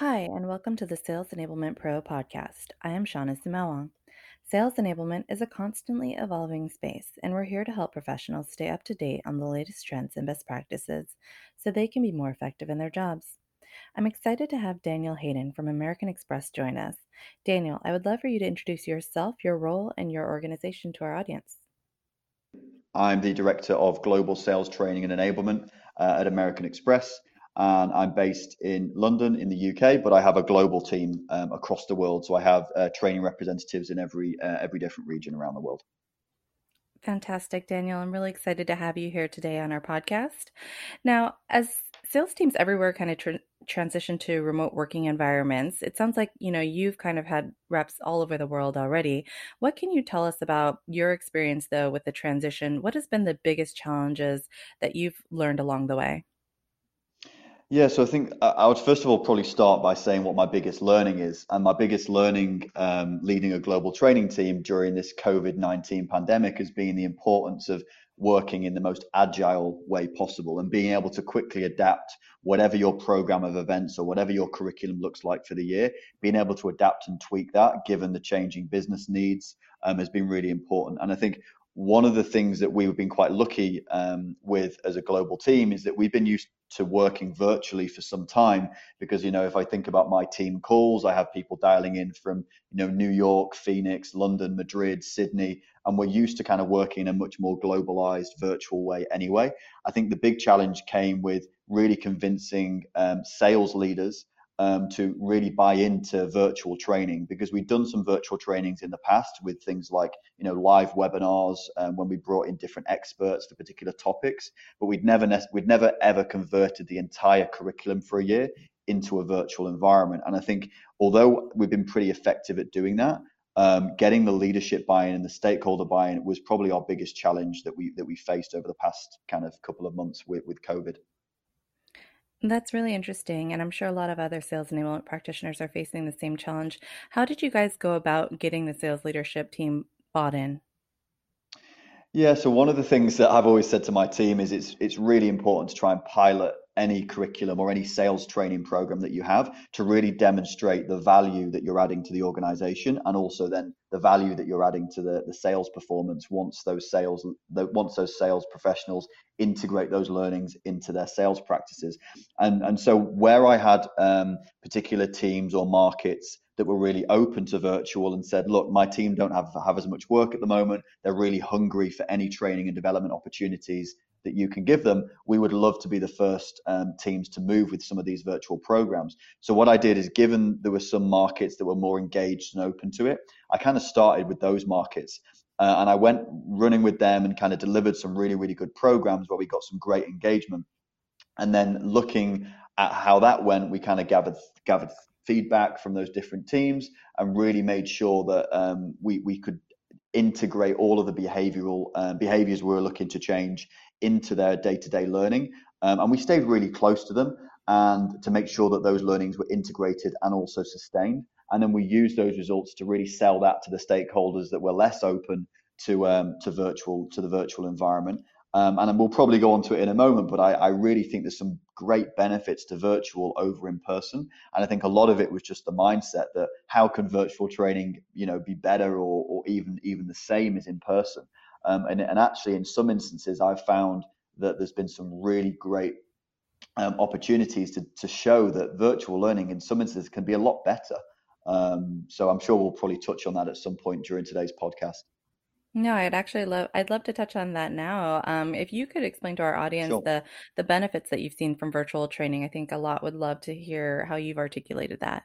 Hi, and welcome to the Sales Enablement Pro podcast. I am Shawna Sumaoang. Sales enablement is a constantly evolving space, and we're here to help professionals stay up to date on the latest trends and best practices so they can be more effective in their jobs. I'm excited to have Daniel Hayden from American Express join us. Daniel, I would love for you to introduce yourself, your role, and your organization to our audience. I'm the Director of Global Sales Training and Enablement uh, at American Express and I'm based in London in the UK, but I have a global team um, across the world. So I have uh, training representatives in every uh, every different region around the world. Fantastic, Daniel. I'm really excited to have you here today on our podcast. Now, as sales teams everywhere kind of tr- transition to remote working environments, it sounds like, you know, you've kind of had reps all over the world already. What can you tell us about your experience though with the transition? What has been the biggest challenges that you've learned along the way? Yeah, so I think I would first of all probably start by saying what my biggest learning is. And my biggest learning um, leading a global training team during this COVID 19 pandemic has been the importance of working in the most agile way possible and being able to quickly adapt whatever your program of events or whatever your curriculum looks like for the year, being able to adapt and tweak that given the changing business needs um, has been really important. And I think one of the things that we've been quite lucky um, with as a global team is that we've been used to working virtually for some time because you know if i think about my team calls i have people dialing in from you know new york phoenix london madrid sydney and we're used to kind of working in a much more globalized virtual way anyway. I think the big challenge came with really convincing um, sales leaders um, to really buy into virtual training because we've done some virtual trainings in the past with things like you know live webinars um, when we brought in different experts for particular topics, but we'd never we'd never ever converted the entire curriculum for a year into a virtual environment. And I think although we've been pretty effective at doing that, um, getting the leadership buy-in and the stakeholder buy-in was probably our biggest challenge that we that we faced over the past kind of couple of months with, with COVID. That's really interesting. And I'm sure a lot of other sales enablement practitioners are facing the same challenge. How did you guys go about getting the sales leadership team bought in? Yeah, so one of the things that I've always said to my team is it's it's really important to try and pilot any curriculum or any sales training program that you have to really demonstrate the value that you're adding to the organization and also then the value that you're adding to the, the sales performance once those sales the, once those sales professionals integrate those learnings into their sales practices. And and so where i had um, particular teams or markets that were really open to virtual and said look my team don't have have as much work at the moment. They're really hungry for any training and development opportunities that you can give them, we would love to be the first um, teams to move with some of these virtual programs. So what I did is, given there were some markets that were more engaged and open to it, I kind of started with those markets. Uh, and I went running with them and kind of delivered some really, really good programs where we got some great engagement. And then looking at how that went, we kind of gathered gathered feedback from those different teams and really made sure that um, we we could integrate all of the behavioral uh, behaviors we were looking to change into their day-to-day learning. Um, and we stayed really close to them and to make sure that those learnings were integrated and also sustained. And then we use those results to really sell that to the stakeholders that were less open to um, to virtual to the virtual environment um, and we'll probably go on to it in a moment, but I, I, really think there's some great benefits to virtual over in person. And I think a lot of it was just the mindset that how can virtual training, you know, be better or, or even even the same as in person. Um, and, and actually, in some instances, I've found that there's been some really great um, opportunities to, to show that virtual learning in some instances can be a lot better. Um, so I'm sure we'll probably touch on that at some point during today's podcast. No, I'd actually love I'd love to touch on that now. Um, if you could explain to our audience Sure. the the benefits that you've seen from virtual training, I think a lot would love to hear how you've articulated that.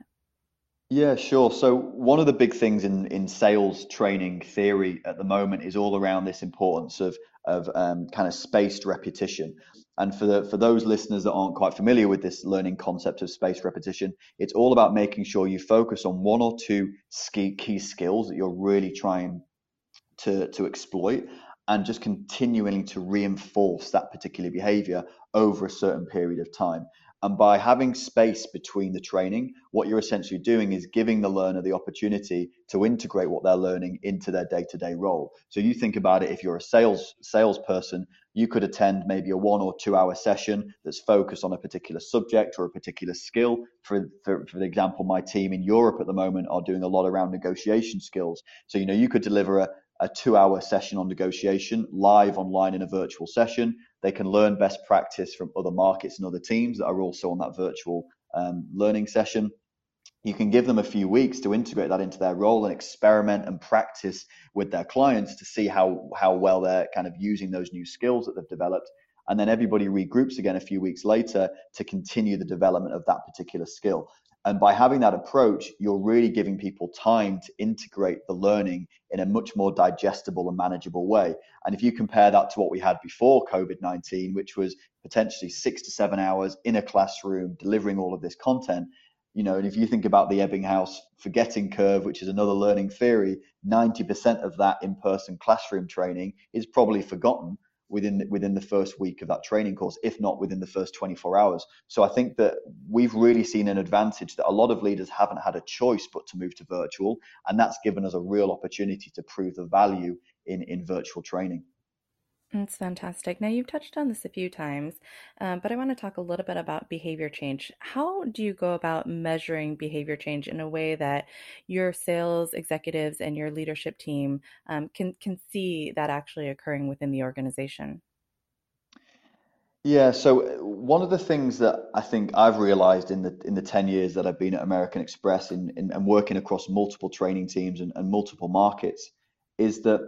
Yeah, sure. So one of the big things in in sales training theory at the moment is all around this importance of of um, kind of spaced repetition. And for the, for those listeners that aren't quite familiar with this learning concept of spaced repetition, it's all about making sure you focus on one or two key, key skills that you're really trying to, to exploit and just continuing to reinforce that particular behavior over a certain period of time. And by having space between the training, what you're essentially doing is giving the learner the opportunity to integrate what they're learning into their day-to-day role. So you think about it, if you're a sales salesperson, you could attend maybe a one or two hour session that's focused on a particular subject or a particular skill. For, for, for example, my team in Europe at the moment are doing a lot around negotiation skills. So, you know, you could deliver a, a two hour session on negotiation live online in a virtual session. They can learn best practice from other markets and other teams that are also on that virtual um, learning session. You can give them a few weeks to integrate that into their role and experiment and practice with their clients to see how how well they're kind of using those new skills that they've developed. And then everybody regroups again a few weeks later to continue the development of that particular skill and by having that approach you're really giving people time to integrate the learning in a much more digestible and manageable way. And if you compare that to what we had before covid-19 which was potentially 6 to 7 hours in a classroom delivering all of this content you know, and if you think about the Ebbinghaus forgetting curve, which is another learning theory, 90% of that in-person classroom training is probably forgotten within within the first week of that training course, if not within the first 24 hours. So I think that we've really seen an advantage that a lot of leaders haven't had a choice but to move to virtual, and that's given us a real opportunity to prove the value in in virtual training. That's fantastic. Now, you've touched on this a few times, um, but I want to talk a little bit about behavior change. How do you go about measuring behavior change in a way that your sales executives and your leadership team um, can can see that actually occurring within the organization? Yeah, so uh, one of the things that I think I've realized in the in the 10 years that I've been at American Express in, in and working across multiple training teams and, and multiple markets is that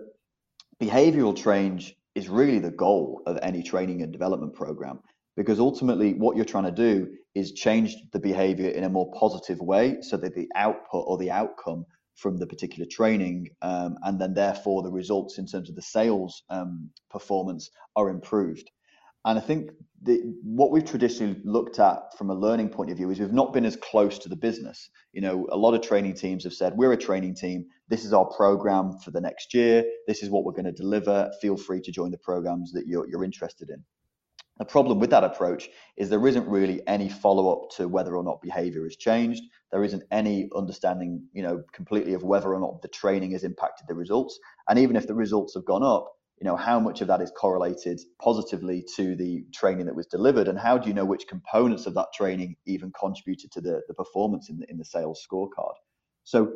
behavioral change is really the goal of any training and development program because ultimately what you're trying to do is change the behavior in a more positive way so that the output or the outcome from the particular training um, and then therefore the results in terms of the sales um, performance are improved. And I think the, what we've traditionally looked at from a learning point of view is we've not been as close to the business. You know, a lot of training teams have said, we're a training team. This is our program for the next year. This is what we're going to deliver. Feel free to join the programs that you're, you're interested in. The problem with that approach is there isn't really any follow up to whether or not behavior has changed. There isn't any understanding, you know, completely of whether or not the training has impacted the results. And even if the results have gone up, you know how much of that is correlated positively to the training that was delivered? And how do you know which components of that training even contributed to the, the performance in the, in the sales scorecard? So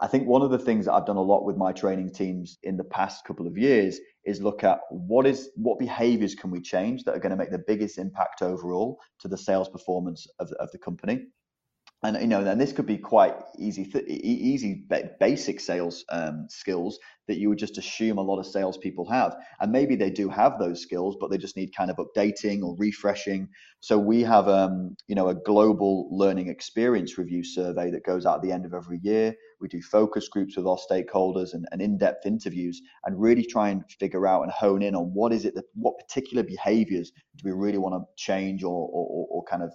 i think one of the things that i've done a lot with my training teams in the past couple of years is look at what is what behaviors can we change that are going to make the biggest impact overall to the sales performance of, of the company and you know, and this could be quite easy, th- easy basic sales um, skills that you would just assume a lot of salespeople have, and maybe they do have those skills, but they just need kind of updating or refreshing. So we have, um, you know, a global learning experience review survey that goes out at the end of every year. We do focus groups with our stakeholders and, and in-depth interviews, and really try and figure out and hone in on what is it that what particular behaviors do we really want to change or, or, or kind of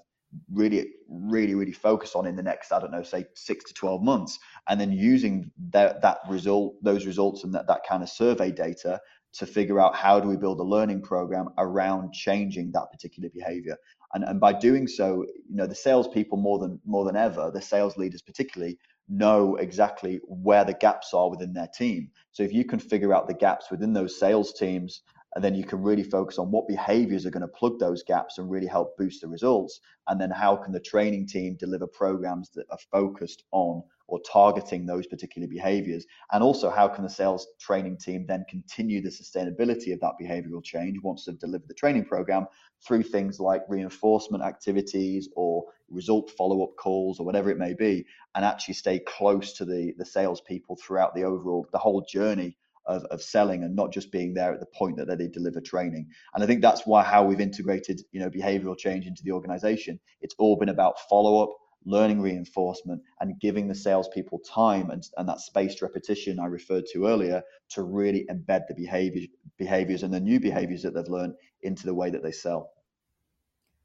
really really really focus on in the next i don't know say six to 12 months and then using that that result those results and that, that kind of survey data to figure out how do we build a learning program around changing that particular behavior. And, and by doing so you know the salespeople more than more than ever the sales leaders particularly know exactly where the gaps are within their team. So if you can figure out the gaps within those sales teams and then you can really focus on what behaviors are going to plug those gaps and really help boost the results. And then how can the training team deliver programs that are focused on or targeting those particular behaviors? And also how can the sales training team then continue the sustainability of that behavioral change once they've delivered the training program through things like reinforcement activities or result follow-up calls or whatever it may be and actually stay close to the the salespeople throughout the overall the whole journey of, of selling and not just being there at the point that they deliver training. And I think that's why how we've integrated, you know, behavioral change into the organization. It's all been about follow up, learning reinforcement, and giving the salespeople time and, and that spaced repetition I referred to earlier to really embed the behavior, behaviors and the new behaviors that they've learned into the way that they sell.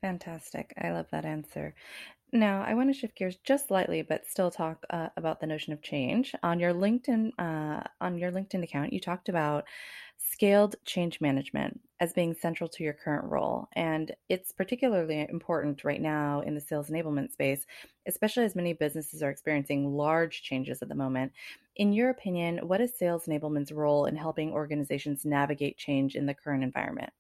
Fantastic. I love that answer. Now, I want to shift gears just slightly, but still talk uh, about the notion of change. On your LinkedIn, uh, on your LinkedIn account, you talked about scaled change management as being central to your current role, and it's particularly important right now in the sales enablement space, especially as many businesses are experiencing large changes at the moment. In your opinion, what is sales enablement's role in helping organizations navigate change in the current environment?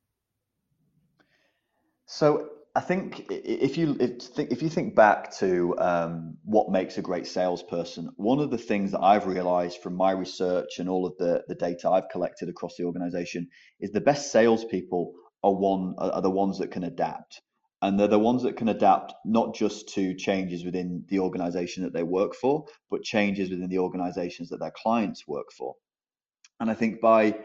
So I think if you if, you think back to um, what makes a great salesperson, one of the things that I've realized from my research and all of the, the data I've collected across the organization is the best salespeople are one are the ones that can adapt. And they're the ones that can adapt not just to changes within the organization that they work for, but changes within the organizations that their clients work for. And I think by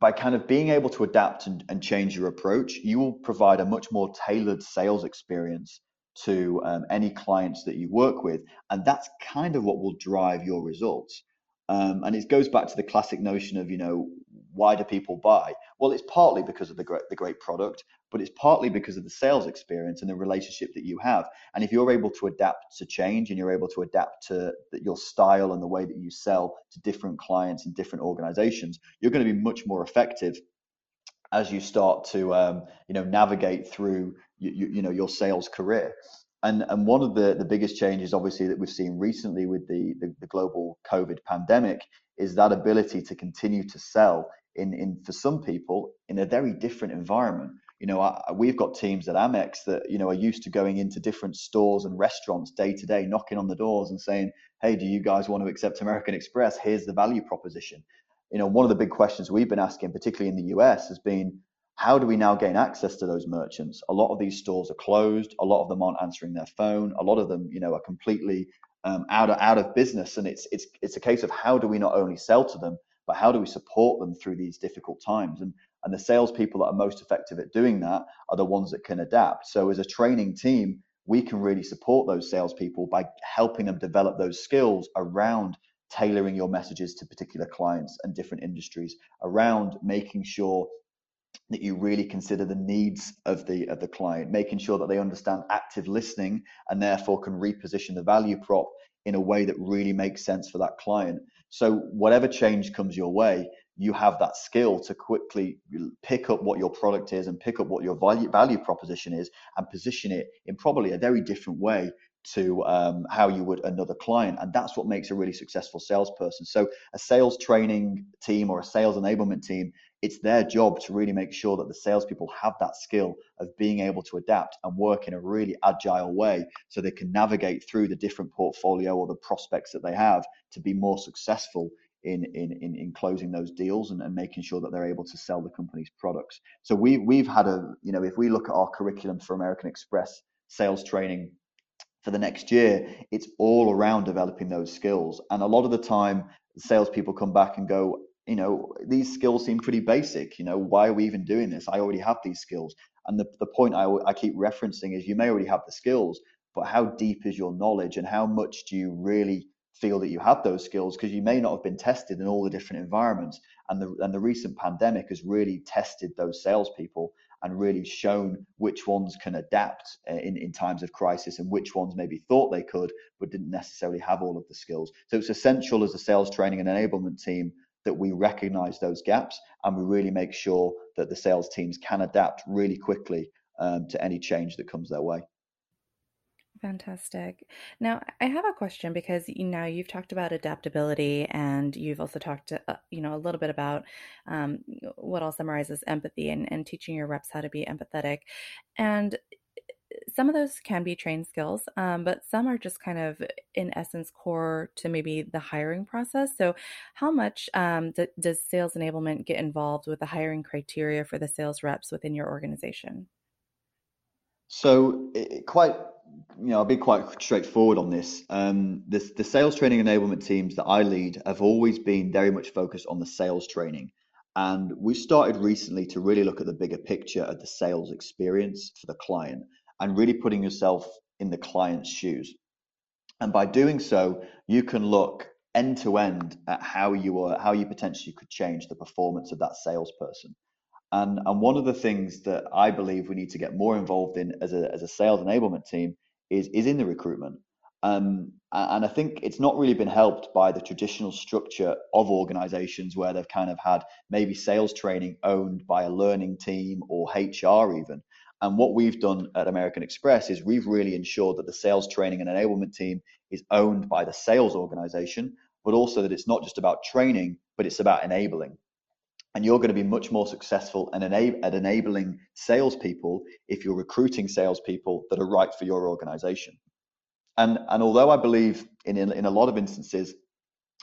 by kind of being able to adapt and, and change your approach, you will provide a much more tailored sales experience to um, any clients that you work with. And that's kind of what will drive your results. Um, and it goes back to the classic notion of, you know, why do people buy? Well, it's partly because of the great, the great product, but it's partly because of the sales experience and the relationship that you have. And if you're able to adapt to change and you're able to adapt to your style and the way that you sell to different clients and different organizations, you're going to be much more effective as you start to um, you know navigate through you, you, you know your sales career. And, and one of the, the biggest changes, obviously, that we've seen recently with the, the, the global COVID pandemic is that ability to continue to sell in, in for some people in a very different environment. You know, I, we've got teams at Amex that you know are used to going into different stores and restaurants day to day, knocking on the doors and saying, "Hey, do you guys want to accept American Express? Here's the value proposition." You know, one of the big questions we've been asking, particularly in the US, has been, how do we now gain access to those merchants? A lot of these stores are closed. A lot of them aren't answering their phone. A lot of them, you know, are completely um, out of out of business. And it's it's it's a case of how do we not only sell to them, but how do we support them through these difficult times? And and the salespeople that are most effective at doing that are the ones that can adapt. So as a training team, we can really support those salespeople by helping them develop those skills around tailoring your messages to particular clients and different industries, around making sure that you really consider the needs of the of the client, making sure that they understand active listening and therefore can reposition the value prop in a way that really makes sense for that client. So whatever change comes your way, you have that skill to quickly pick up what your product is and pick up what your value value proposition is and position it in probably a very different way to um, how you would another client. And that's what makes a really successful salesperson. So a sales training team or a sales enablement team, it's their job to really make sure that the salespeople have that skill of being able to adapt and work in a really agile way so they can navigate through the different portfolio or the prospects that they have to be more successful in, in, in, in closing those deals and, and making sure that they're able to sell the company's products. So we, we've had a, you know, if we look at our curriculum for American Express sales training for the next year, it's all around developing those skills. And a lot of the time, salespeople come back and go, you know, these skills seem pretty basic. You know, why are we even doing this? I already have these skills. And the, the point I, I keep referencing is you may already have the skills, but how deep is your knowledge and how much do you really feel that you have those skills because you may not have been tested in all the different environments and the and the recent pandemic has really tested those salespeople and really shown which ones can adapt uh, in, in times of crisis and which ones maybe thought they could but didn't necessarily have all of the skills. So it's essential as a sales training and enablement team that we recognize those gaps and we really make sure that the sales teams can adapt really quickly um, to any change that comes their way. Fantastic. Now, I have a question because now you've talked about adaptability and you've also talked, uh, you know, a little bit about um, what I'll summarize as empathy and, and teaching your reps how to be empathetic. And some of those can be trained skills, um, but some are just kind of, in essence, core to maybe the hiring process. So, how much um, d- does sales enablement get involved with the hiring criteria for the sales reps within your organization? So, it, quite you know, I'll be quite straightforward on this. Um, the, the sales training enablement teams that I lead have always been very much focused on the sales training. And we started recently to really look at the bigger picture of the sales experience for the client and really putting yourself in the client's shoes. And by doing so, you can look end to end at how you are, how you potentially could change the performance of that salesperson. And, and one of the things that I believe we need to get more involved in as a, as a sales enablement team is, is in the recruitment. Um, and I think it's not really been helped by the traditional structure of organizations where they've kind of had maybe sales training owned by a learning team or HR even. And what we've done at American Express is we've really ensured that the sales training and enablement team is owned by the sales organization, but also that it's not just about training, but it's about enabling. And you're going to be much more successful at enabling salespeople if you're recruiting salespeople that are right for your organization. And, and although I believe in, in, in a lot of instances,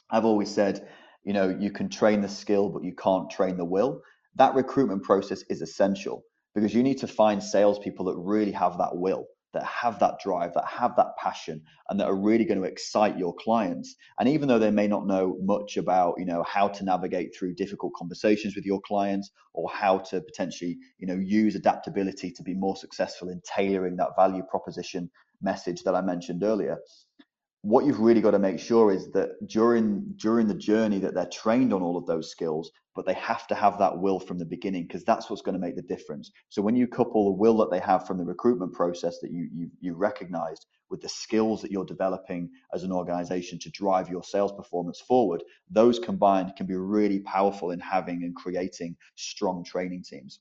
I've always said, you know, you can train the skill, but you can't train the will. That recruitment process is essential because you need to find salespeople that really have that will that have that drive, that have that passion, and that are really going to excite your clients. And even though they may not know much about, you know, how to navigate through difficult conversations with your clients or how to potentially, you know, use adaptability to be more successful in tailoring that value proposition message that I mentioned earlier, what you've really got to make sure is that during during the journey that they're trained on all of those skills but they have to have that will from the beginning because that's what's going to make the difference. So when you couple the will that they have from the recruitment process that you you, you recognized with the skills that you're developing as an organization to drive your sales performance forward those combined can be really powerful in having and creating strong training teams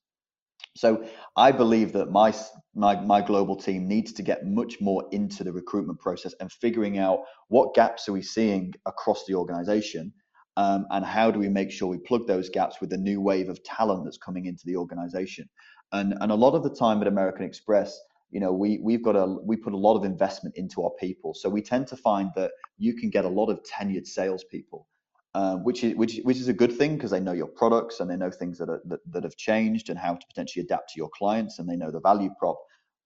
so I believe that my, my my global team needs to get much more into the recruitment process and figuring out what gaps are we seeing across the organization, um, and how do we make sure we plug those gaps with the new wave of talent that's coming into the organization. And and a lot of the time at American Express, you know, we we've got a we put a lot of investment into our people, so we tend to find that you can get a lot of tenured salespeople um, which is which which is a good thing because they know your products and they know things that, are, that that have changed and how to potentially adapt to your clients and they know the value prop.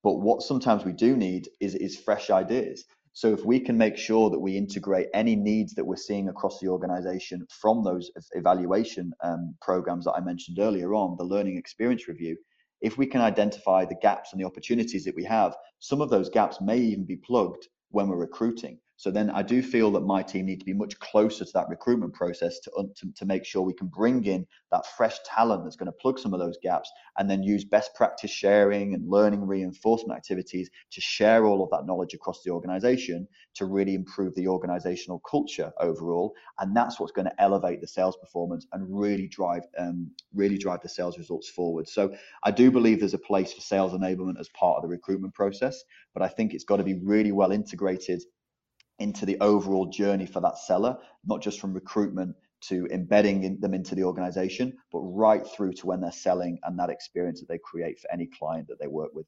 But what sometimes we do need is is fresh ideas. So if we can make sure that we integrate any needs that we're seeing across the organization from those evaluation um, programs that I mentioned earlier on, the learning experience review, if we can identify the gaps and the opportunities that we have, some of those gaps may even be plugged when we're recruiting. So then I do feel that my team need to be much closer to that recruitment process to, to, to, make sure we can bring in that fresh talent that's going to plug some of those gaps and then use best practice sharing and learning reinforcement activities to share all of that knowledge across the organization to really improve the organizational culture overall. And that's what's going to elevate the sales performance and really drive um, really drive the sales results forward. So I do believe there's a place for sales enablement as part of the recruitment process, but I think it's got to be really well integrated into the overall journey for that seller, not just from recruitment to embedding in them into the organization, but right through to when they're selling and that experience that they create for any client that they work with.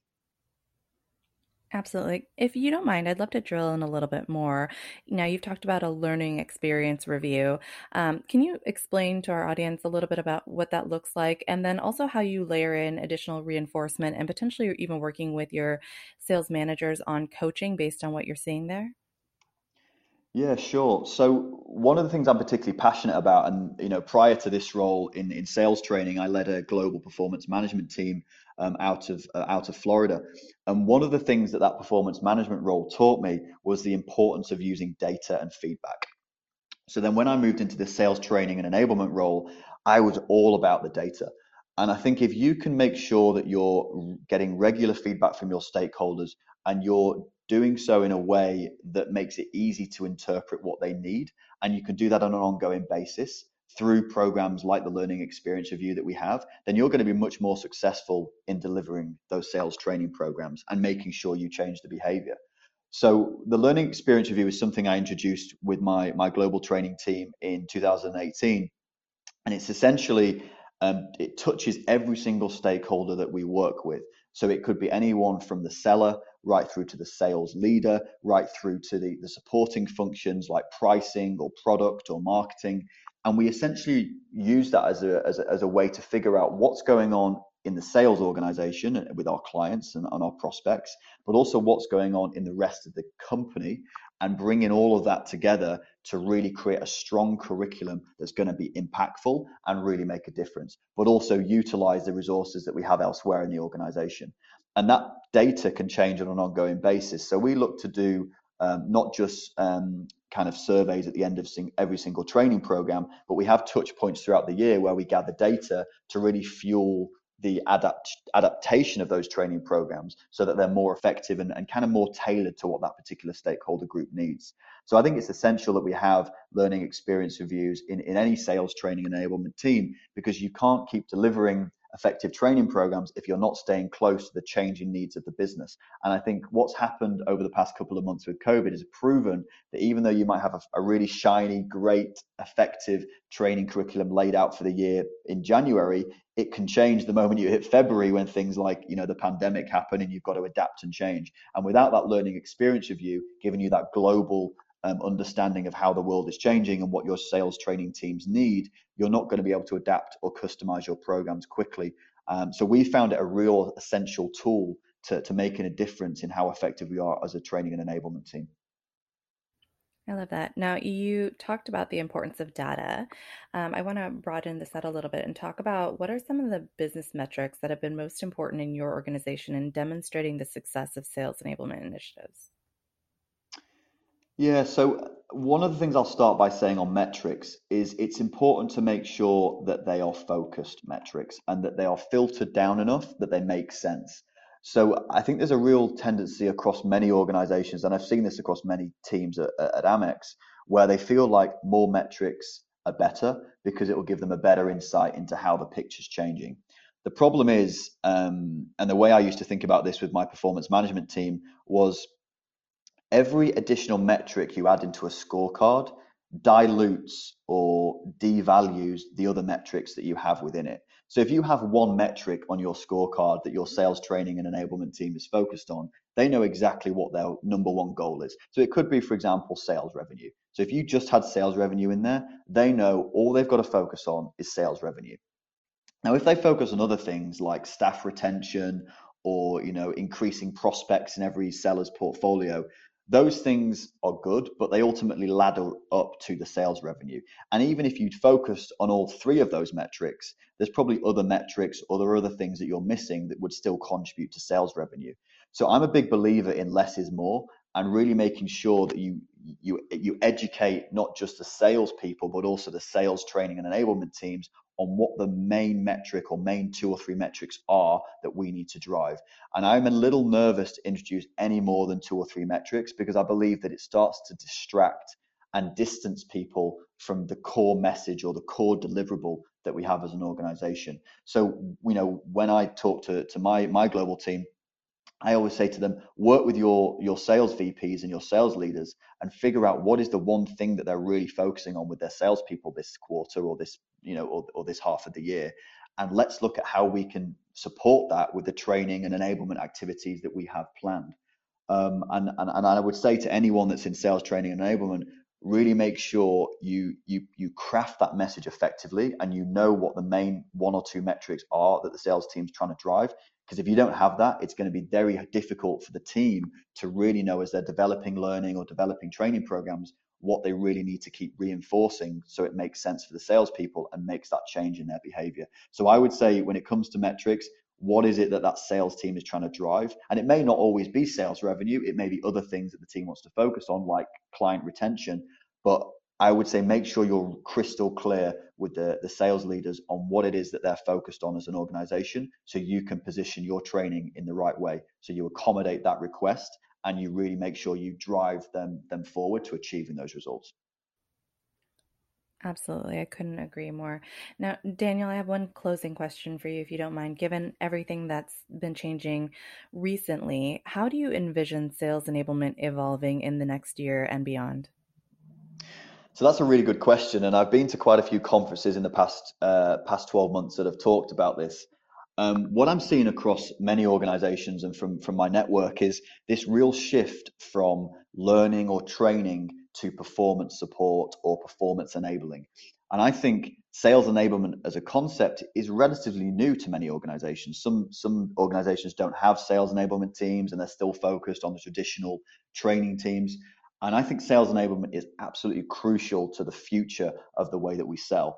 Absolutely. If you don't mind, I'd love to drill in a little bit more. Now, you've talked about a learning experience review. Um, can you explain to our audience a little bit about what that looks like and then also how you layer in additional reinforcement and potentially even working with your sales managers on coaching based on what you're seeing there? Yeah, sure. So one of the things I'm particularly passionate about, and you know, prior to this role in, in sales training, I led a global performance management team um, out of uh, out of Florida. And one of the things that that performance management role taught me was the importance of using data and feedback. So then, when I moved into the sales training and enablement role, I was all about the data. And I think if you can make sure that you're getting regular feedback from your stakeholders and you're doing so in a way that makes it easy to interpret what they need. And you can do that on an ongoing basis through programs like the learning experience review that we have, then you're going to be much more successful in delivering those sales training programs and making sure you change the behavior. So the learning experience review is something I introduced with my, my global training team in 2018. And it's essentially, um, it touches every single stakeholder that we work with. So it could be anyone from the seller right through to the sales leader, right through to the, the supporting functions like pricing or product or marketing. And we essentially use that as a, as a, as a way to figure out what's going on in the sales organization with our clients and, and our prospects, but also what's going on in the rest of the company and bringing all of that together to really create a strong curriculum that's going to be impactful and really make a difference, but also utilize the resources that we have elsewhere in the organization. And that data can change on an ongoing basis. So we look to do um, not just um, kind of surveys at the end of sing- every single training program, but we have touch points throughout the year where we gather data to really fuel the adapt adaptation of those training programs so that they're more effective and, and kind of more tailored to what that particular stakeholder group needs. So I think it's essential that we have learning experience reviews in, in any sales training enablement team because you can't keep delivering effective training programs if you're not staying close to the changing needs of the business. And I think what's happened over the past couple of months with COVID has proven that even though you might have a, a really shiny, great, effective training curriculum laid out for the year in January, it can change the moment you hit February when things like you know the pandemic happen and you've got to adapt and change. And without that learning experience review, giving you that global um, understanding of how the world is changing and what your sales training teams need, you're not going to be able to adapt or customize your programs quickly. Um, so we found it a real essential tool to, to making a difference in how effective we are as a training and enablement team. I love that. Now, you talked about the importance of data. Um, I want to broaden this out a little bit and talk about what are some of the business metrics that have been most important in your organization in demonstrating the success of sales enablement initiatives. Yeah, so one of the things I'll start by saying on metrics is it's important to make sure that they are focused metrics and that they are filtered down enough that they make sense. So I think there's a real tendency across many organizations, and I've seen this across many teams at, at Amex, where they feel like more metrics are better because it will give them a better insight into how the picture's changing. The problem is, um, and the way I used to think about this with my performance management team was every additional metric you add into a scorecard dilutes or devalues the other metrics that you have within it. So if you have one metric on your scorecard that your sales training and enablement team is focused on, they know exactly what their number one goal is. So it could be, for example, sales revenue. So if you just had sales revenue in there, they know all they've got to focus on is sales revenue. Now, if they focus on other things like staff retention or you know increasing prospects in every seller's portfolio, those things are good, but they ultimately ladder up to the sales revenue. And even if you'd focused on all three of those metrics, there's probably other metrics or there are other things that you're missing that would still contribute to sales revenue. So I'm a big believer in less is more and really making sure that you you you educate not just the salespeople but also the sales training and enablement teams on what the main metric or main two or three metrics are that we need to drive. And I'm a little nervous to introduce any more than two or three metrics because I believe that it starts to distract and distance people from the core message or the core deliverable that we have as an organization. So, you know, when I talk to, to my, my global team, I always say to them, work with your your sales VPs and your sales leaders and figure out what is the one thing that they're really focusing on with their salespeople this quarter or this you know or, or this half of the year, and let's look at how we can support that with the training and enablement activities that we have planned. Um, and, and and I would say to anyone that's in sales training and enablement, really make sure you you you craft that message effectively and you know what the main one or two metrics are that the sales team's trying to drive because if you don't have that, it's going to be very difficult for the team to really know as they're developing learning or developing training programs what they really need to keep reinforcing so it makes sense for the salespeople and makes that change in their behavior. So I would say when it comes to metrics, what is it that that sales team is trying to drive? And it may not always be sales revenue, it may be other things that the team wants to focus on, like client retention. But I would say make sure you're crystal clear with the, the sales leaders on what it is that they're focused on as an organization so you can position your training in the right way. So you accommodate that request and you really make sure you drive them them forward to achieving those results. Absolutely. I couldn't agree more. Now, Daniel, I have one closing question for you, if you don't mind. Given everything that's been changing recently, how do you envision sales enablement evolving in the next year and beyond? So that's a really good question, and I've been to quite a few conferences in the past uh, past 12 months that have talked about this. Um, what I'm seeing across many organizations and from from my network is this real shift from learning or training to performance support or performance enabling. And I think sales enablement as a concept is relatively new to many organizations. Some some organizations don't have sales enablement teams and they're still focused on the traditional training teams. And I think sales enablement is absolutely crucial to the future of the way that we sell.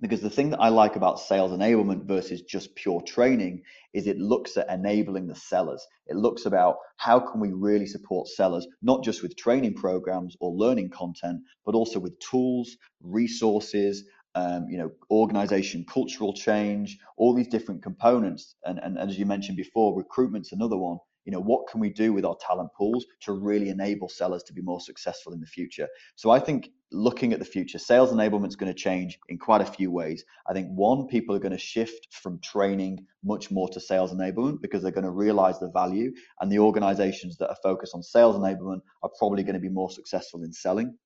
Because the thing that I like about sales enablement versus just pure training is it looks at enabling the sellers. It looks about how can we really support sellers, not just with training programs or learning content, but also with tools, resources, um, you know, organization, cultural change, all these different components. And, and, and as you mentioned before, recruitment's another one you know, what can we do with our talent pools to really enable sellers to be more successful in the future? So I think looking at the future, sales enablement is going to change in quite a few ways. I think one, people are going to shift from training much more to sales enablement because they're going to realize the value, and the organizations that are focused on sales enablement are probably going to be more successful in selling.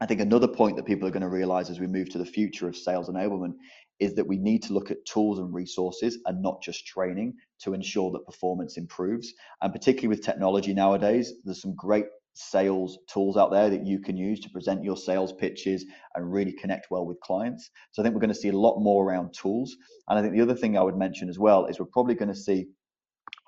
I think another point that people are going to realize as we move to the future of sales enablement is that we need to look at tools and resources and not just training to ensure that performance improves. And particularly with technology nowadays, there's some great sales tools out there that you can use to present your sales pitches and really connect well with clients. So I think we're going to see a lot more around tools. And I think the other thing I would mention as well is we're probably going to see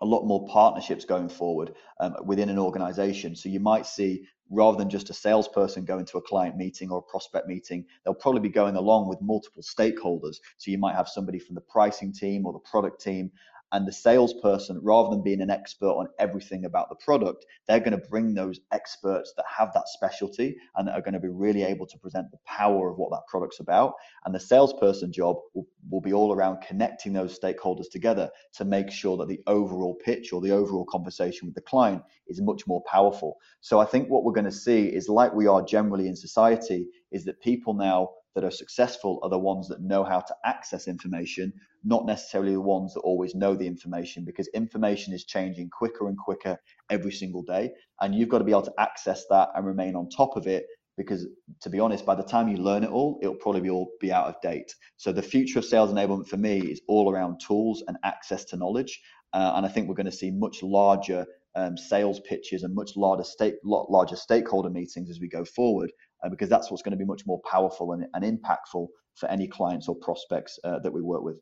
a lot more partnerships going forward um, within an organization. So you might see rather than just a salesperson going to a client meeting or a prospect meeting, they'll probably be going along with multiple stakeholders. So you might have somebody from the pricing team or the product team and the salesperson, rather than being an expert on everything about the product, they're going to bring those experts that have that specialty and that are going to be really able to present the power of what that product's about. And the salesperson job will, will be all around connecting those stakeholders together to make sure that the overall pitch or the overall conversation with the client is much more powerful. So I think what we're going to see is like we are generally in society, is that people now that are successful are the ones that know how to access information, not necessarily the ones that always know the information, because information is changing quicker and quicker every single day. And you've got to be able to access that and remain on top of it. Because to be honest, by the time you learn it all, it'll probably be all be out of date. So the future of sales enablement for me is all around tools and access to knowledge. Uh, and I think we're going to see much larger um, sales pitches and much larger stake, larger stakeholder meetings as we go forward uh, because that's what's going to be much more powerful and, and impactful for any clients or prospects uh, that we work with.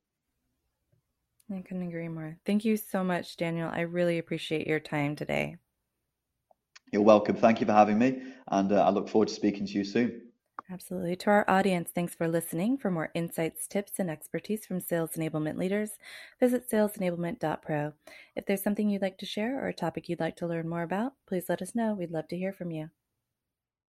I couldn't agree more. Thank you so much, Daniel. I really appreciate your time today. You're welcome. Thank you for having me, and uh, I look forward to speaking to you soon. Absolutely. To our audience, thanks for listening. For more insights, tips, and expertise from sales enablement leaders, visit salesenablement.pro. If there's something you'd like to share or a topic you'd like to learn more about, please let us know. We'd love to hear from you.